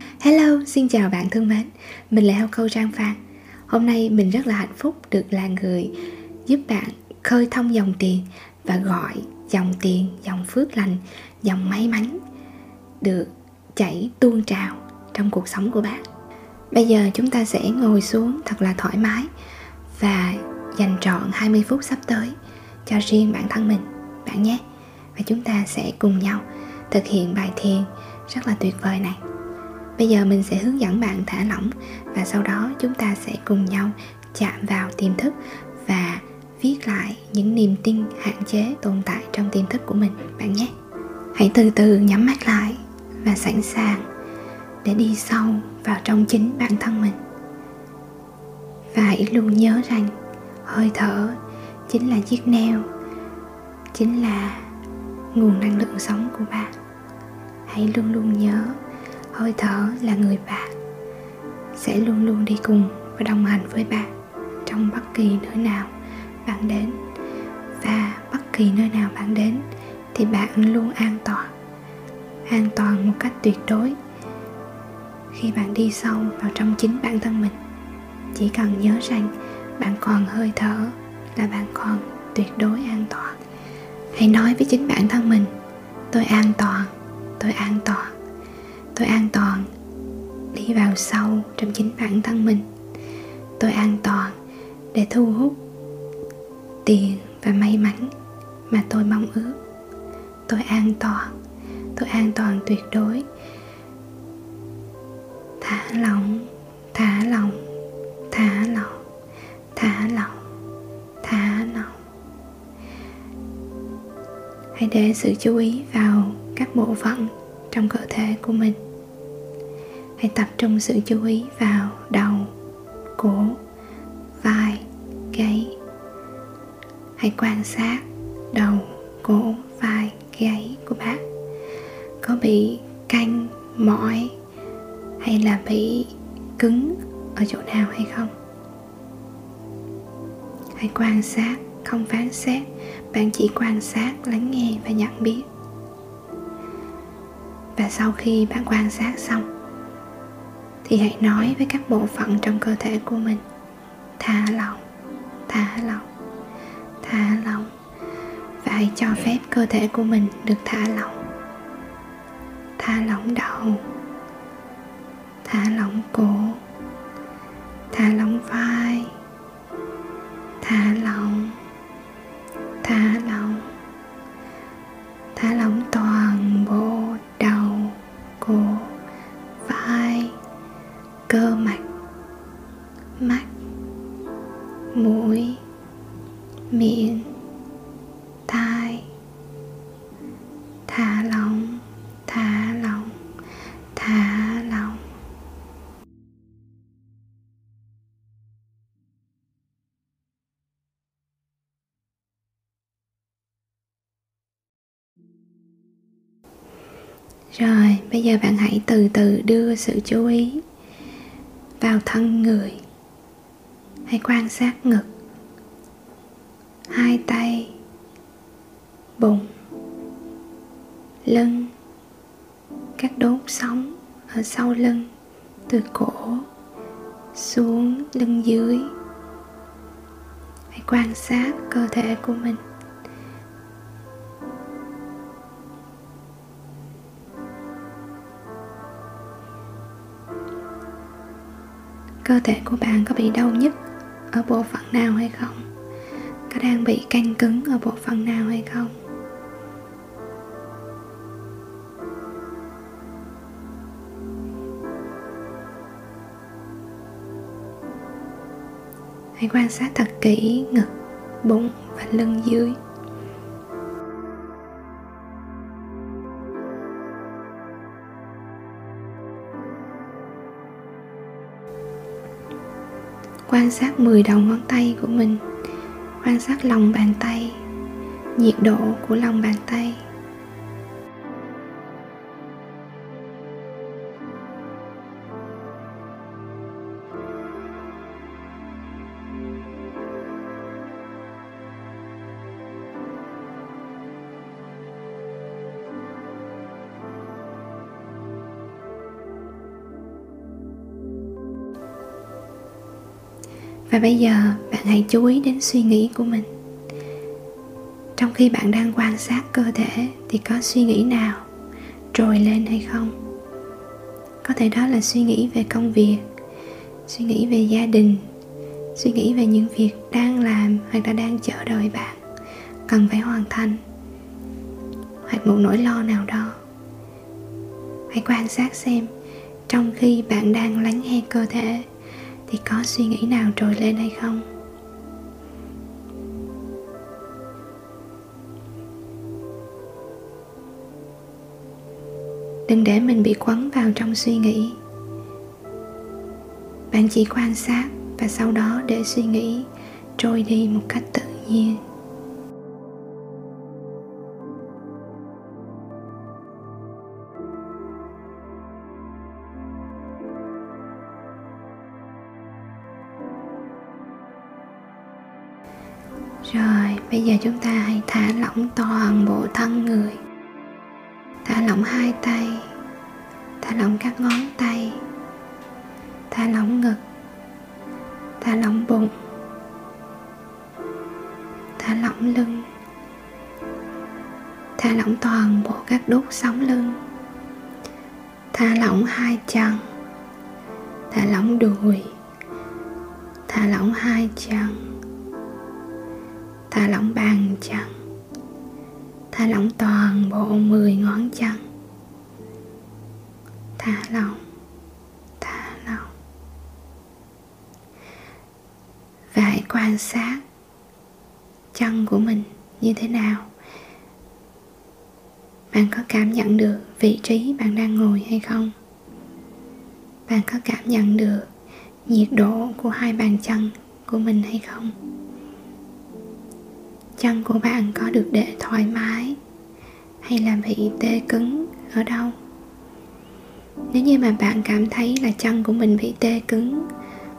Hello, xin chào bạn thân mến. Mình là Heo Câu Trang Phan. Hôm nay mình rất là hạnh phúc được là người giúp bạn khơi thông dòng tiền Và gọi dòng tiền, dòng phước lành, dòng may mắn Được chảy tuôn trào trong cuộc sống của bạn. Bây giờ chúng ta sẽ ngồi xuống thật là thoải mái Và dành trọn 20 phút sắp tới cho riêng bản thân mình bạn nhé. Và chúng ta sẽ cùng nhau thực hiện bài thiền rất là tuyệt vời này bây giờ mình sẽ hướng dẫn bạn thả lỏng và sau đó chúng ta sẽ cùng nhau chạm vào tiềm thức và viết lại những niềm tin hạn chế tồn tại trong tiềm thức của mình, bạn nhé. Hãy từ từ nhắm mắt lại và sẵn sàng để đi sâu vào trong chính bản thân mình. Và hãy luôn nhớ rằng hơi thở chính là chiếc neo, chính là nguồn năng lượng sống của bạn. Hãy luôn luôn nhớ hơi thở là người bạn. Sẽ luôn luôn đi cùng và đồng hành với bạn trong bất kỳ nơi nào bạn đến. Và bất kỳ nơi nào bạn đến thì bạn luôn an toàn. An toàn một cách tuyệt đối. Khi bạn đi sâu vào trong chính bản thân mình, chỉ cần nhớ rằng bạn còn hơi thở là bạn còn tuyệt đối an toàn. Hãy nói với chính bản thân mình, tôi an toàn, tôi an toàn tôi an toàn. Đi vào sâu trong chính bản thân mình. Tôi an toàn để thu hút tiền và may mắn mà tôi mong ước. Tôi an toàn. Tôi an toàn tuyệt đối. Thả lỏng thả lỏng thả lỏng thả lỏng thả lỏng. Hãy để sự chú ý vào các bộ phận trong cơ thể của mình. Hãy tập trung sự chú ý vào đầu, cổ, vai, gáy. Hãy quan sát đầu, cổ, vai, gáy của bạn. Có bị căng, mỏi hay là bị cứng ở chỗ nào hay không? Hãy quan sát, không phán xét. Bạn chỉ quan sát, lắng nghe và nhận biết và sau khi bạn quan sát xong, thì hãy nói với các bộ phận trong cơ thể của mình. Thả lỏng thả lỏng thả lỏng. Và hãy cho phép cơ thể của mình được thả lỏng. Thả lỏng đầu thả lỏng cổ thả lỏng vai thả lỏng từ từ đưa sự chú ý vào thân người. Hãy quan sát ngực, hai tay, bụng, lưng, các đốt sống ở sau lưng, từ cổ xuống lưng dưới. Hãy quan sát cơ thể của mình. Cơ thể của bạn có bị đau nhức ở bộ phận nào hay không? Có đang bị căng cứng ở bộ phận nào hay không? Hãy quan sát thật kỹ ngực, bụng và lưng dưới. Quan sát 10 đầu ngón tay của mình, quan sát lòng bàn tay, nhiệt độ của lòng bàn tay. Và bây giờ, bạn hãy chú ý đến suy nghĩ của mình. Trong khi bạn đang quan sát cơ thể, thì có suy nghĩ nào trồi lên hay không? Có thể đó là suy nghĩ về công việc, suy nghĩ về gia đình, suy nghĩ về những việc đang làm hoặc là đang chờ đợi bạn cần phải hoàn thành, hoặc một nỗi lo nào đó. Hãy quan sát xem trong khi bạn đang lắng nghe cơ thể thì có suy nghĩ nào trồi lên hay không? Đừng để mình bị quấn vào trong suy nghĩ. Bạn chỉ quan sát và sau đó để suy nghĩ trôi đi một cách tự nhiên. Rồi, bây giờ chúng ta hãy thả lỏng toàn bộ thân người. Thả lỏng hai tay, thả lỏng các ngón tay, thả lỏng ngực, thả lỏng bụng, thả lỏng lưng, thả lỏng toàn bộ các đốt sống lưng. Thả lỏng hai chân, thả lỏng đùi, thả lỏng hai chân thả lỏng bàn chân thả lỏng toàn bộ 10 ngón chân thả lỏng thả lỏng. Và hãy quan sát chân của mình như thế nào? Bạn có cảm nhận được vị trí bạn đang ngồi hay không? Bạn có cảm nhận được nhiệt độ của hai bàn chân của mình hay không? Chân của bạn có được để thoải mái? Hay là bị tê cứng ở đâu? Nếu như mà bạn cảm thấy là chân của mình bị tê cứng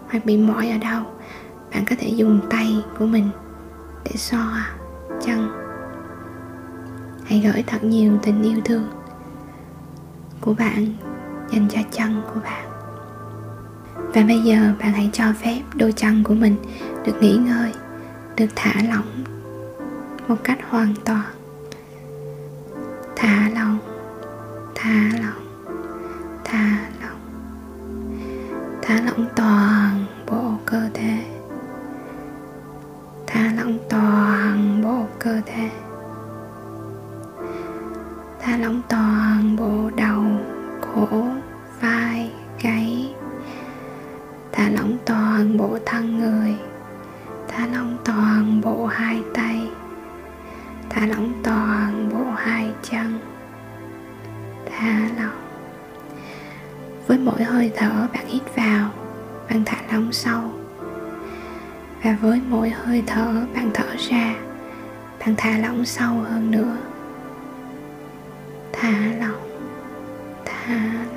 hoặc bị mỏi ở đâu, bạn có thể dùng tay của mình để xoa chân hãy gửi thật nhiều tình yêu thương của bạn dành cho chân của bạn. Và bây giờ bạn hãy cho phép đôi chân của mình được nghỉ ngơi, được thả lỏng một cách hoàn toàn. Thả lỏng thả lỏng thả lỏng. Thả lỏng toàn bộ cơ thể. Thả lỏng toàn bộ cơ thể. Thả lỏng toàn bộ đầu, cổ, vai, gáy. Thả lỏng toàn bộ thân người. Thả lỏng toàn bộ hai tay thả lỏng toàn bộ hai chân. Thả lỏng. Với mỗi hơi thở bạn hít vào, bạn thả lỏng sâu. Và với mỗi hơi thở bạn thở ra, bạn thả lỏng sâu hơn nữa. Thả lỏng. Thả lỏng.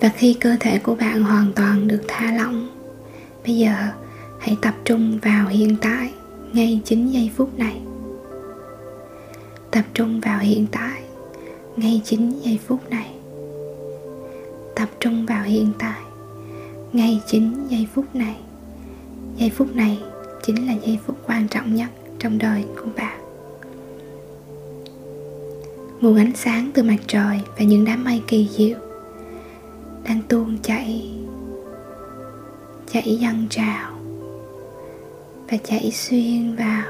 Và khi cơ thể của bạn hoàn toàn được thả lỏng, bây giờ hãy tập trung vào hiện tại ngay chính giây phút này. Tập trung vào hiện tại ngay chính giây phút này. Tập trung vào hiện tại ngay chính giây phút này. Giây phút này chính là giây phút quan trọng nhất trong đời của bạn. Nguồn ánh sáng từ mặt trời và những đám mây kỳ diệu đang tuôn chảy chảy dâng trào và chảy xuyên vào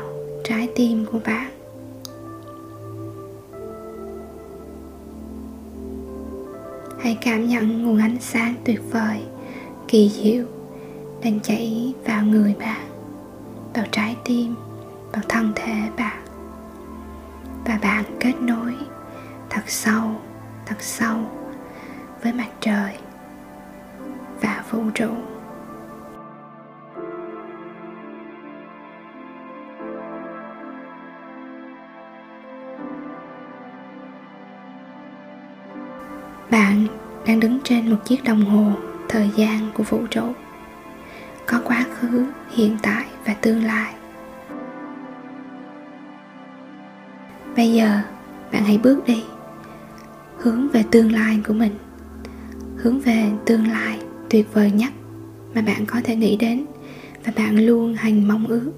trái tim của bạn. Hãy cảm nhận nguồn ánh sáng tuyệt vời, kỳ diệu đang chảy vào người bạn, vào trái tim, vào thân thể bạn. Và bạn kết nối thật sâu thật sâu với mặt trời vũ trụ. Bạn đang đứng trên một chiếc đồng hồ thời gian của vũ trụ. Có quá khứ, hiện tại và tương lai. Bây giờ, bạn hãy bước đi, hướng về tương lai của mình, hướng về tương lai tuyệt vời nhất mà bạn có thể nghĩ đến. Và bạn luôn hành mong ước.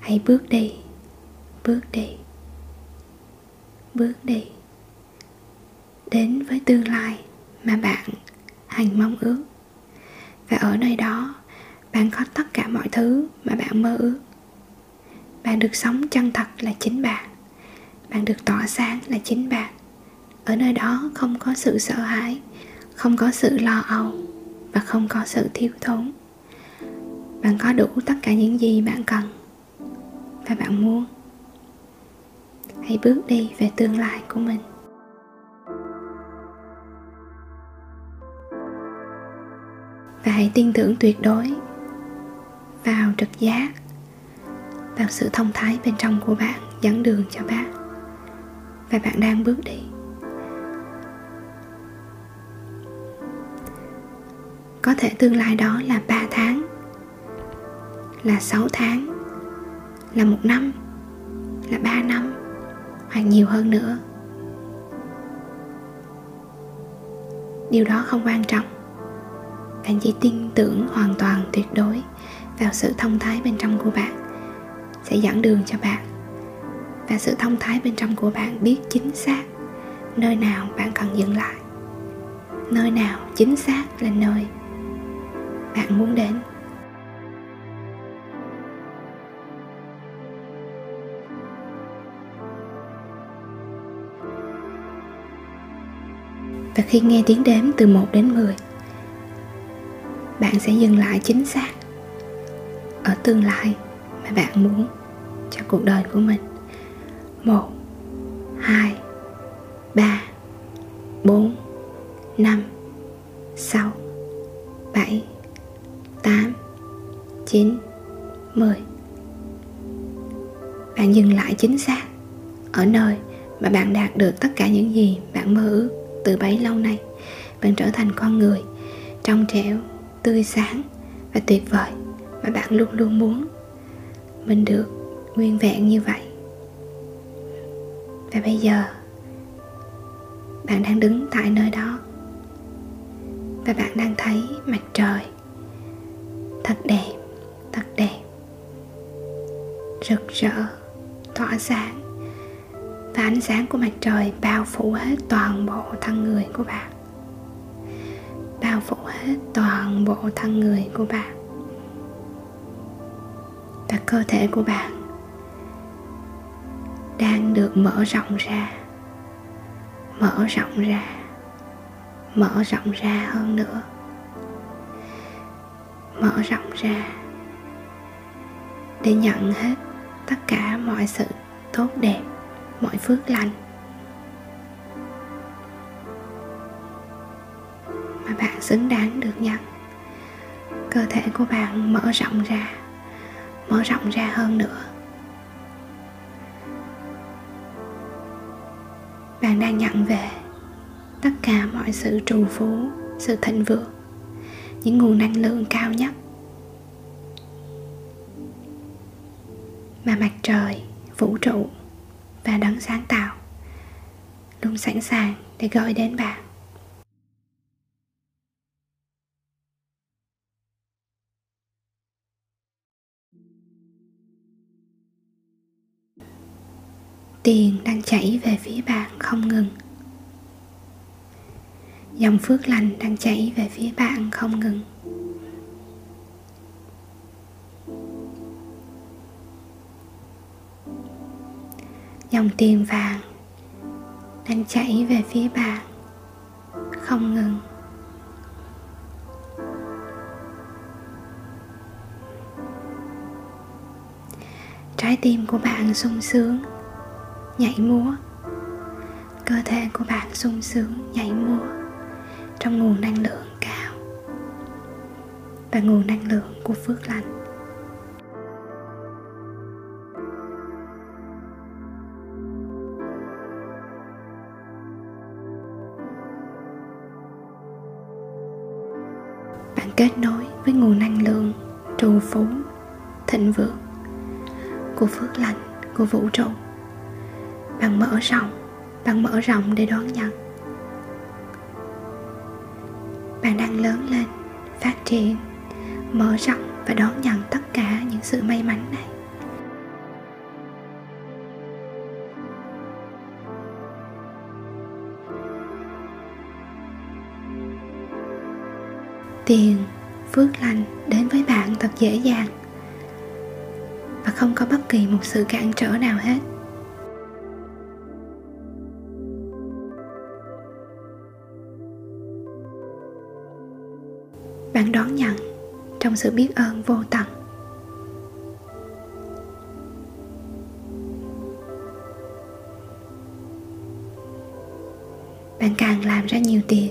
Hãy bước đi bước đi bước đi đến với tương lai mà bạn hành mong ước. Và ở nơi đó, bạn có tất cả mọi thứ mà bạn mơ ước. Bạn được sống chân thật là chính bạn. Bạn được tỏa sáng là chính bạn ở nơi đó không có sự sợ hãi, không có sự lo âu và không có sự thiếu thốn. Bạn có đủ tất cả những gì bạn cần và bạn muốn. Hãy bước đi về tương lai của mình. Và hãy tin tưởng tuyệt đối vào trực giác, vào sự thông thái bên trong của bạn dẫn đường cho bạn. Và bạn đang bước đi. Có thể tương lai đó là 3 tháng, là 6 tháng, là một năm, là 3 năm, hoặc nhiều hơn nữa. Điều đó không quan trọng. Bạn chỉ tin tưởng hoàn toàn tuyệt đối vào sự thông thái bên trong của bạn sẽ dẫn đường cho bạn. Và sự thông thái bên trong của bạn biết chính xác nơi nào bạn cần dừng lại, nơi nào chính xác là nơi bạn muốn đến. Và khi nghe tiếng đếm từ 1 đến 10 bạn sẽ dừng lại chính xác ở tương lai mà bạn muốn cho cuộc đời của mình. Một, hai, ba, bốn, năm, sáu, bảy. 9 10 Bạn dừng lại chính xác ở nơi mà bạn đạt được tất cả những gì bạn mơ ước từ bấy lâu nay. Bạn trở thành con người trong trẻo, tươi sáng và tuyệt vời mà bạn luôn luôn muốn. Mình được nguyên vẹn như vậy. Và bây giờ bạn đang đứng tại nơi đó. Và bạn đang thấy mặt trời thật đẹp rực rỡ, tỏa sáng. Và ánh sáng của mặt trời bao phủ hết toàn bộ thân người của bạn. Bao phủ hết toàn bộ thân người của bạn. Và cơ thể của bạn đang được mở rộng ra, mở rộng ra, mở rộng ra hơn nữa. Mở rộng ra để nhận hết tất cả mọi sự tốt đẹp, mọi phước lành. Mà bạn xứng đáng được nhận. Cơ thể của bạn mở rộng ra, mở rộng ra hơn nữa. Bạn đang nhận về tất cả mọi sự trù phú, sự thịnh vượng, những nguồn năng lượng cao nhất. Mà mặt trời, vũ trụ và đấng sáng tạo luôn sẵn sàng để gọi đến bạn. Tiền đang chảy về phía bạn không ngừng. Dòng phước lành đang chảy về phía bạn không ngừng. Dòng tiền vàng đang chảy về phía bạn, không ngừng. Trái tim của bạn sung sướng, nhảy múa. Cơ thể của bạn sung sướng, nhảy múa trong nguồn năng lượng cao và nguồn năng lượng của phước lành. Kết nối với nguồn năng lượng, trù phú, thịnh vượng của phước lành, của vũ trụ. Bạn mở rộng, bạn mở rộng để đón nhận. Bạn đang lớn lên, phát triển, mở rộng và đón nhận tất cả những sự may mắn này. Tiền phước lành đến với bạn thật dễ dàng và không có bất kỳ một sự cản trở nào hết. Bạn đón nhận trong sự biết ơn vô tận. Bạn càng làm ra nhiều tiền,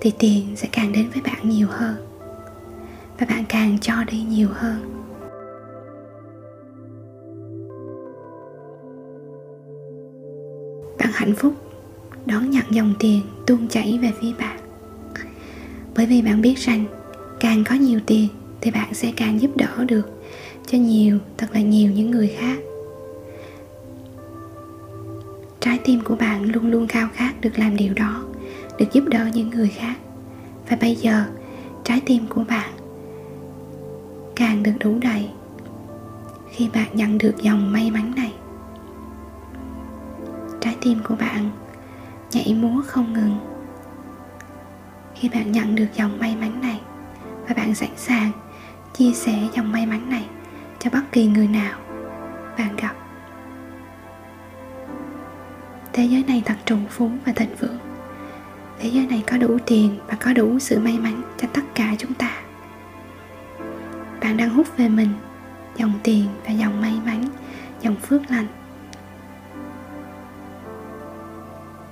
thì tiền sẽ càng đến với bạn nhiều hơn và bạn càng cho đi nhiều hơn. Bạn hạnh phúc, đón nhận dòng tiền tuôn chảy về phía bạn. Bởi vì bạn biết rằng, càng có nhiều tiền thì bạn sẽ càng giúp đỡ được cho nhiều, thật là nhiều những người khác. Trái tim của bạn luôn luôn khao khát được làm điều đó, được giúp đỡ những người khác. Và bây giờ, trái tim của bạn càng được đủ đầy khi bạn nhận được dòng may mắn này. Trái tim của bạn nhảy múa không ngừng. Khi bạn nhận được dòng may mắn này và bạn sẵn sàng chia sẻ dòng may mắn này cho bất kỳ người nào bạn gặp. Thế giới này thật trù phú và thịnh vượng. Thế giới này có đủ tiền và có đủ sự may mắn cho tất cả chúng ta bạn đang hút về mình. Dòng tiền và dòng may mắn, dòng phước lành.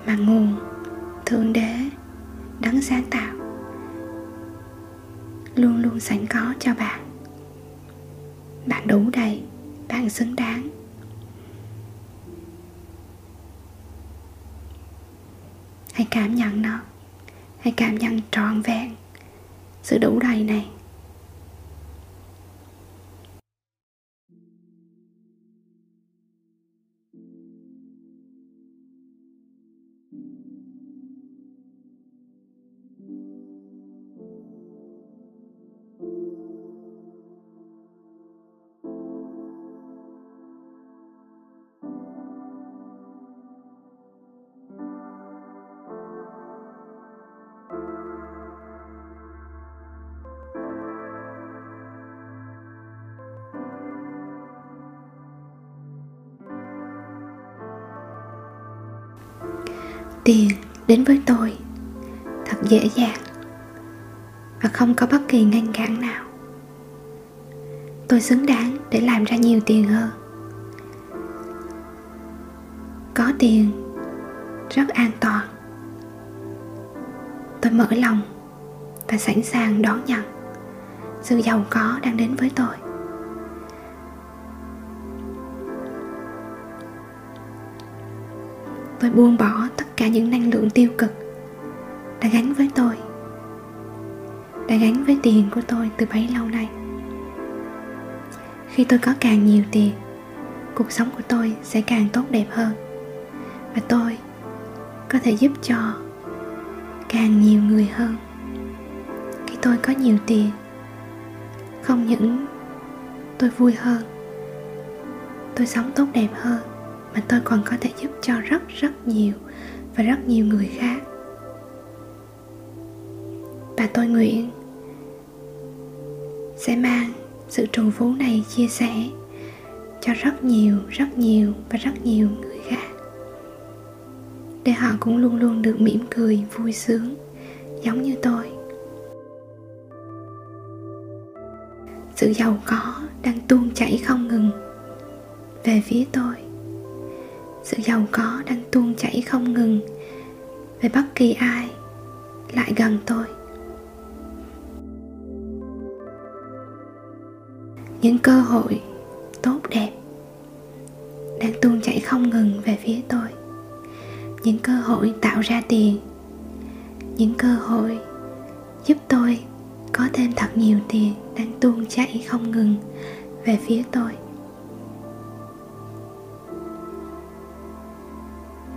Mà nguồn, thượng đế, đấng sáng tạo, luôn luôn sẵn có cho bạn. Bạn đủ đầy, bạn xứng đáng. Hãy cảm nhận nó. Hãy cảm nhận trọn vẹn sự đủ đầy này. Tiền đến với tôi. Thật dễ dàng và không có bất kỳ ngăn cản nào. Tôi xứng đáng để làm ra nhiều tiền hơn. Có tiền rất an toàn. Tôi mở lòng và sẵn sàng đón nhận sự giàu có đang đến với tôi. Tôi buông bỏ tất cả những năng lượng tiêu cực đã gắn với tôi, đã gắn với tiền của tôi từ bấy lâu nay. Khi tôi có càng nhiều tiền, cuộc sống của tôi sẽ càng tốt đẹp hơn và tôi có thể giúp cho càng nhiều người hơn. Khi tôi có nhiều tiền, không những tôi vui hơn, tôi sống tốt đẹp hơn mà tôi còn có thể giúp cho rất rất nhiều và rất nhiều người khác. Và tôi nguyện sẽ mang sự trù phú này chia sẻ cho rất nhiều rất nhiều và rất nhiều người khác. Để họ cũng luôn luôn được mỉm cười, vui sướng, giống như tôi. Sự giàu có đang tuôn chảy không ngừng về phía tôi sự giàu có đang tuôn chảy không ngừng. Về bất kỳ ai, lại gần tôi. Những cơ hội tốt đẹp đang tuôn chảy không ngừng về phía tôi. Những cơ hội tạo ra tiền. Những cơ hội giúp tôi có thêm thật nhiều tiền đang tuôn chảy không ngừng về phía tôi.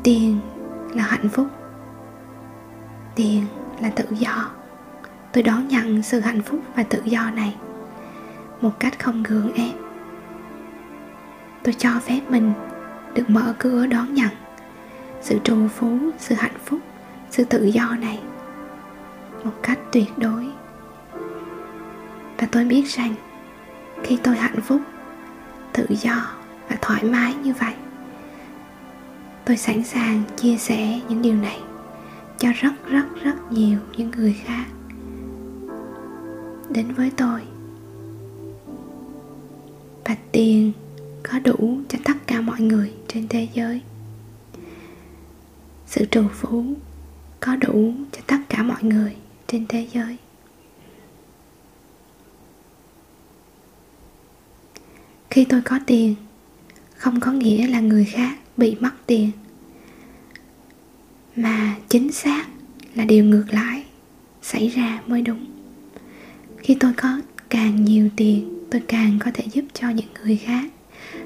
Tiền là hạnh phúc. Tiền là tự do. Tôi đón nhận sự hạnh phúc và tự do này một cách không gượng ép. Tôi cho phép mình được mở cửa đón nhận sự trù phú, sự hạnh phúc, sự tự do này một cách tuyệt đối. Và tôi biết rằng khi tôi hạnh phúc, tự do và thoải mái như vậy tôi sẵn sàng chia sẻ những điều này cho rất rất rất nhiều những người khác. Đến với tôi. Và tiền có đủ cho tất cả mọi người trên thế giới. Sự trù phú có đủ cho tất cả mọi người trên thế giới. Khi tôi có tiền, không có nghĩa là người khác bị mất tiền. Mà chính xác là điều ngược lại xảy ra mới đúng. Khi tôi có càng nhiều tiền, tôi càng có thể giúp cho những người khác.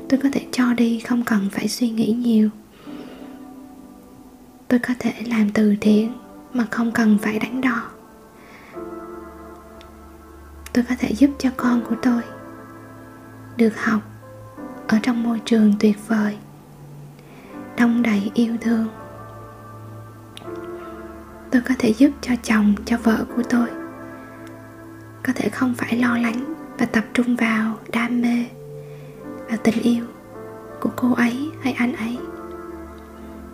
Tôi có thể cho đi, không cần phải suy nghĩ nhiều. Tôi có thể làm từ thiện mà không cần phải đánh đo tôi có thể giúp cho con của tôi được học ở trong môi trường tuyệt vời đông đầy yêu thương. Tôi có thể giúp cho chồng, cho vợ của tôi. Có thể không phải lo lắng và tập trung vào đam mê và tình yêu của cô ấy hay anh ấy.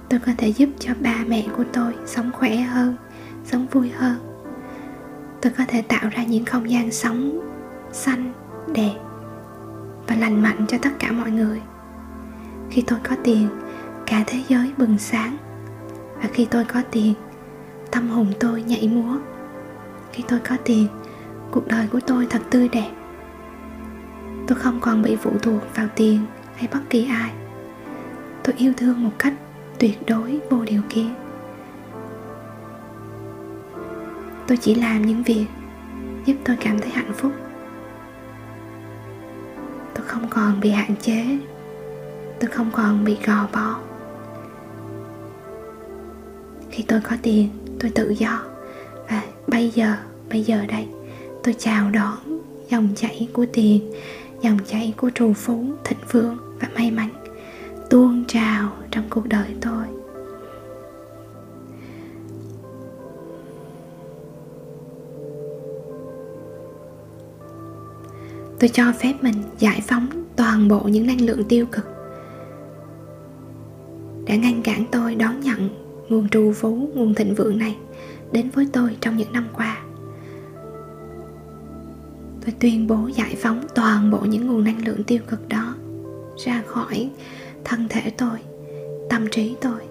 Tôi có thể giúp cho ba mẹ của tôi sống khỏe hơn, sống vui hơn. Tôi có thể tạo ra những không gian sống xanh, đẹp và lành mạnh cho tất cả mọi người. Khi tôi có tiền cả thế giới bừng sáng. Và khi tôi có tiền, tâm hồn tôi nhảy múa. Khi tôi có tiền, cuộc đời của tôi thật tươi đẹp. Tôi không còn bị phụ thuộc vào tiền hay bất kỳ ai. Tôi yêu thương một cách tuyệt đối, vô điều kiện. Tôi chỉ làm những việc giúp tôi cảm thấy hạnh phúc. Tôi không còn bị hạn chế. Tôi không còn bị gò bó khi tôi có tiền, tôi tự do. Và bây giờ bây giờ đây, tôi chào đón dòng chảy của tiền, dòng chảy của trù phú, thịnh vượng và may mắn, tuôn trào trong cuộc đời tôi. Tôi cho phép mình giải phóng toàn bộ những năng lượng tiêu cực. Đã ngăn cản tôi đón nhận nguồn trù phú, nguồn thịnh vượng này đến với tôi trong những năm qua. Tôi tuyên bố giải phóng toàn bộ những nguồn năng lượng tiêu cực đó ra khỏi thân thể tôi, tâm trí tôi.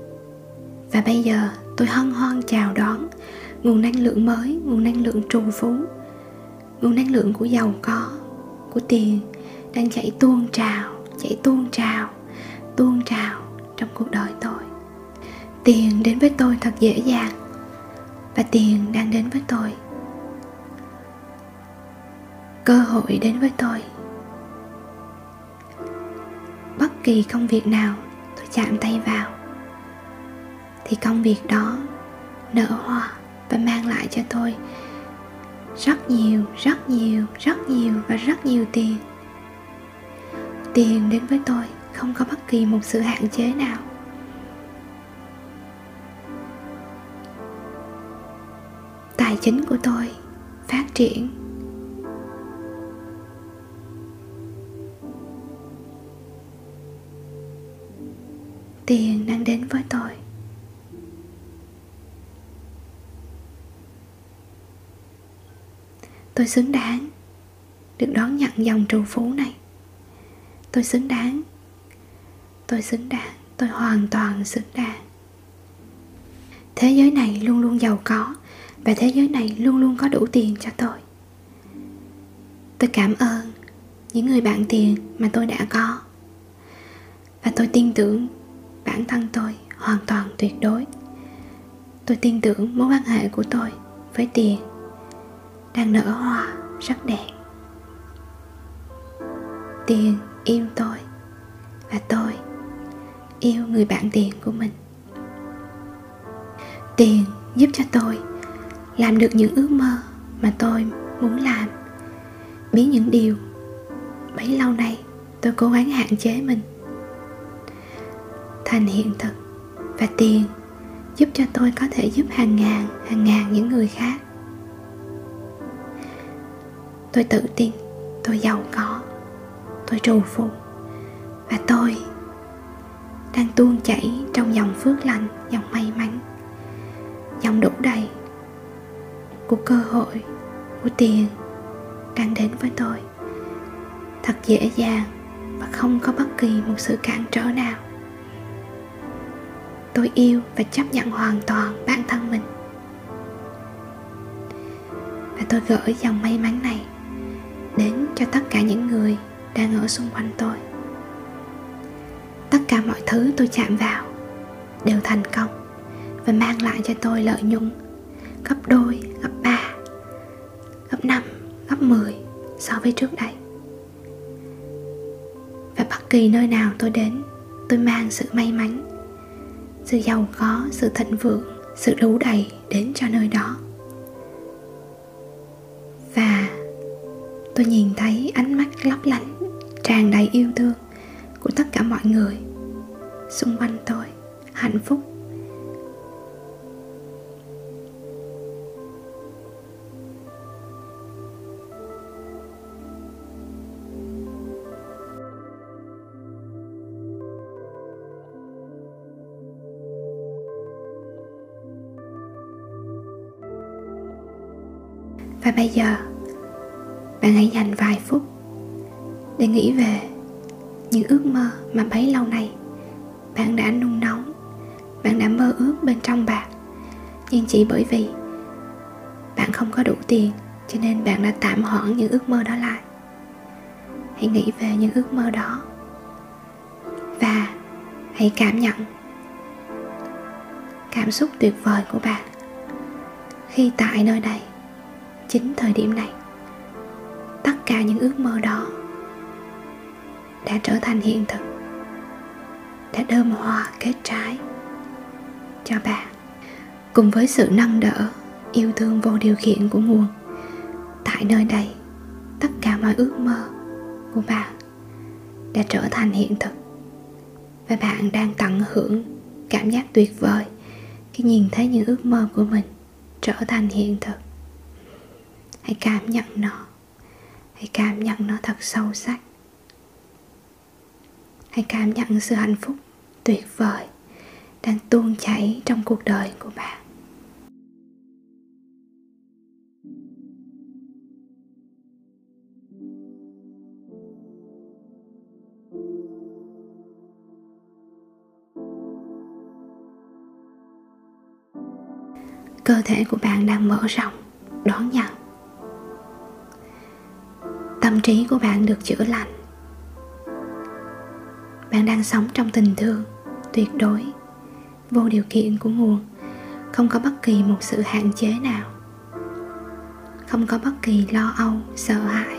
Và bây giờ tôi hân hoan chào đón nguồn năng lượng mới, nguồn năng lượng trù phú, nguồn năng lượng của giàu có, của tiền đang chảy tuôn trào, chảy tuôn trào tuôn trào trong cuộc đời tôi tiền đến với tôi thật dễ dàng. Và tiền đang đến với tôi. Cơ hội đến với tôi. Bất kỳ công việc nào tôi chạm tay vào, thì công việc đó nở hoa và mang lại cho tôi rất nhiều rất nhiều rất nhiều và rất nhiều tiền. Tiền đến với tôi không có bất kỳ một sự hạn chế nào. Chính của tôi phát triển. Tiền đang đến với tôi. Tôi xứng đáng được đón nhận dòng trù phú này. Tôi xứng đáng, tôi xứng đáng, tôi hoàn toàn xứng đáng. Thế giới này luôn luôn giàu có và thế giới này luôn luôn có đủ tiền cho tôi. Tôi cảm ơn những người bạn tiền mà tôi đã có. Và tôi tin tưởng bản thân tôi hoàn toàn tuyệt đối. Tôi tin tưởng mối quan hệ của tôi với tiền đang nở hoa rất đẹp. Tiền yêu tôi và tôi yêu người bạn tiền của mình. Tiền giúp cho tôi làm được những ước mơ mà tôi muốn làm. Biến những điều bấy lâu nay tôi cố gắng hạn chế mình. Thành hiện thực và tiền giúp cho tôi có thể giúp hàng ngàn hàng ngàn những người khác. Tôi tự tin, tôi giàu có, tôi trù phú và tôi đang tuôn chảy trong dòng phước lành, dòng may mắn, dòng đủ đầy của cơ hội của tiền đang đến với tôi. Thật dễ dàng và không có bất kỳ một sự cản trở nào. Tôi yêu và chấp nhận hoàn toàn bản thân mình. Và tôi gửi dòng may mắn này đến cho tất cả những người đang ở xung quanh tôi. Tất cả mọi thứ tôi chạm vào đều thành công và mang lại cho tôi lợi nhuận gấp đôi, gấp ba, gấp năm, gấp mười so với trước đây. Và bất kỳ nơi nào tôi đến, tôi mang sự may mắn, sự giàu có, sự thịnh vượng, sự đủ đầy đến cho nơi đó. Và tôi nhìn thấy ánh mắt lấp lánh, tràn đầy yêu thương của tất cả mọi người xung quanh tôi hạnh phúc bây giờ. Bạn hãy dành vài phút để nghĩ về những ước mơ mà bấy lâu nay bạn đã nung nóng bạn đã mơ ước bên trong bạn. Nhưng chỉ bởi vì bạn không có đủ tiền cho nên bạn đã tạm hoãn những ước mơ đó lại. Hãy nghĩ về những ước mơ đó và hãy cảm nhận cảm xúc tuyệt vời của bạn khi tại nơi đây chính thời điểm này. Tất cả những ước mơ đó đã trở thành hiện thực, đã đơm hoa kết trái cho bạn cùng với sự nâng đỡ, yêu thương vô điều kiện của nguồn, tại nơi đây, tất cả mọi ước mơ của bạn đã trở thành hiện thực. Và bạn đang tận hưởng cảm giác tuyệt vời khi nhìn thấy những ước mơ của mình trở thành hiện thực hãy cảm nhận nó. Hãy cảm nhận nó thật sâu sắc. Hãy cảm nhận sự hạnh phúc tuyệt vời đang tuôn chảy trong cuộc đời của bạn. Cơ thể của bạn đang mở rộng, đón nhận tâm trí của bạn được chữa lành. Bạn đang sống trong tình thương, tuyệt đối, vô điều kiện của nguồn, không có bất kỳ một sự hạn chế nào, không có bất kỳ lo âu, sợ hãi.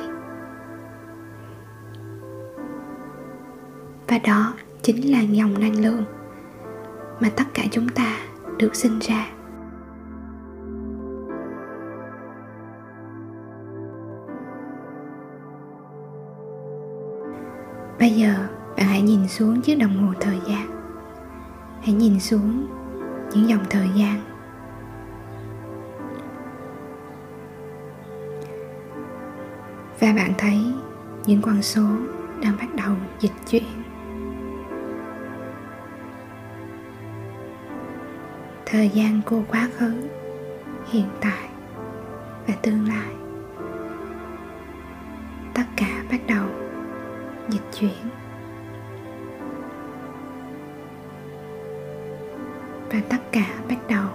Và đó chính là dòng năng lượng mà tất cả chúng ta được sinh ra. Bây giờ, bạn hãy nhìn xuống chiếc đồng hồ thời gian. Hãy nhìn xuống những dòng thời gian. Và bạn thấy những con số đang bắt đầu dịch chuyển. Thời gian của quá khứ, hiện tại và tương lai. Tất cả bắt đầu dịch chuyển. Và tất cả bắt đầu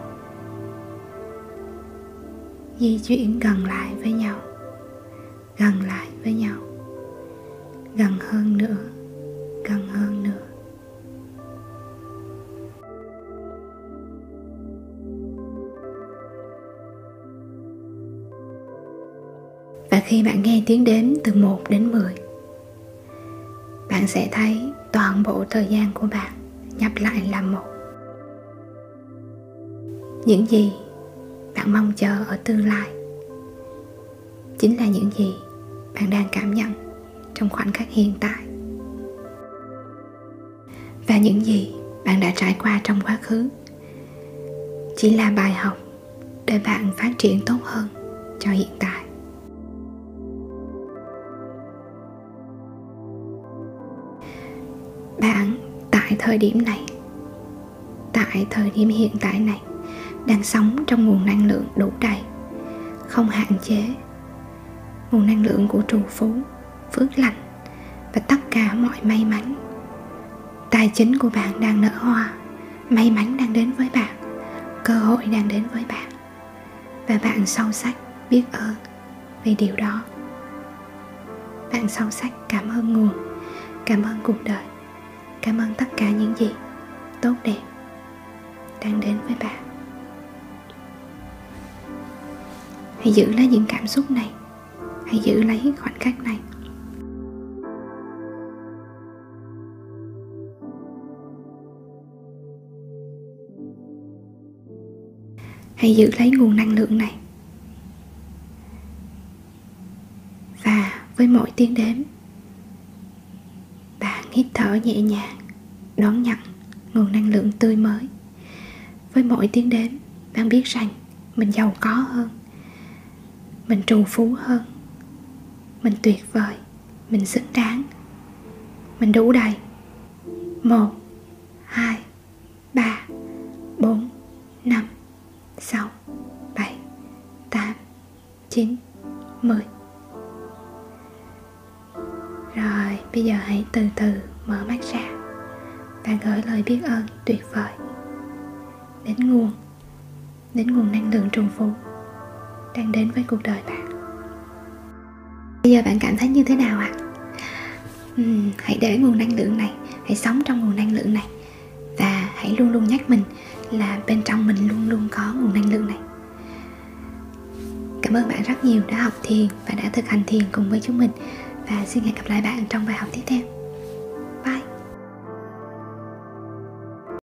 di chuyển gần lại với nhau, gần lại với nhau, gần hơn nữa, gần hơn nữa. Và khi bạn nghe tiếng đếm từ 1 đến 10 bạn sẽ thấy toàn bộ thời gian của bạn nhập lại là một. Những gì bạn mong chờ ở tương lai chính là những gì bạn đang cảm nhận trong khoảnh khắc hiện tại. Và những gì bạn đã trải qua trong quá khứ chỉ là bài học để bạn phát triển tốt hơn cho hiện tại. Tại thời điểm này. Tại thời điểm hiện tại này, đang sống trong nguồn năng lượng đủ đầy, không hạn chế. Nguồn năng lượng của trù phú, phước lành và tất cả mọi may mắn. Tài chính của bạn đang nở hoa, may mắn đang đến với bạn, cơ hội đang đến với bạn. Và bạn sâu sắc biết ơn về điều đó. Bạn sâu sắc cảm ơn nguồn, cảm ơn cuộc đời cảm ơn tất cả những gì tốt đẹp đang đến với bạn. Hãy giữ lấy những cảm xúc này. Hãy giữ lấy khoảnh khắc này. Hãy giữ lấy nguồn năng lượng này. Và với mỗi tiếng đếm hít thở nhẹ nhàng, đón nhận nguồn năng lượng tươi mới. Với mỗi tiếng đếm, bạn biết rằng mình giàu có hơn, mình trù phú hơn, mình tuyệt vời, mình xứng đáng, mình đủ đầy. Một năng lượng trùng phú đang đến với cuộc đời bạn. Bây giờ bạn cảm thấy như thế nào ạ? À? uhm, hãy để nguồn năng lượng này hãy sống trong nguồn năng lượng này. Và hãy luôn luôn nhắc mình là bên trong mình luôn luôn có nguồn năng lượng này. Cảm ơn bạn rất nhiều đã học thiền và đã thực hành thiền cùng với chúng mình. Và xin hẹn gặp lại bạn trong bài học tiếp theo.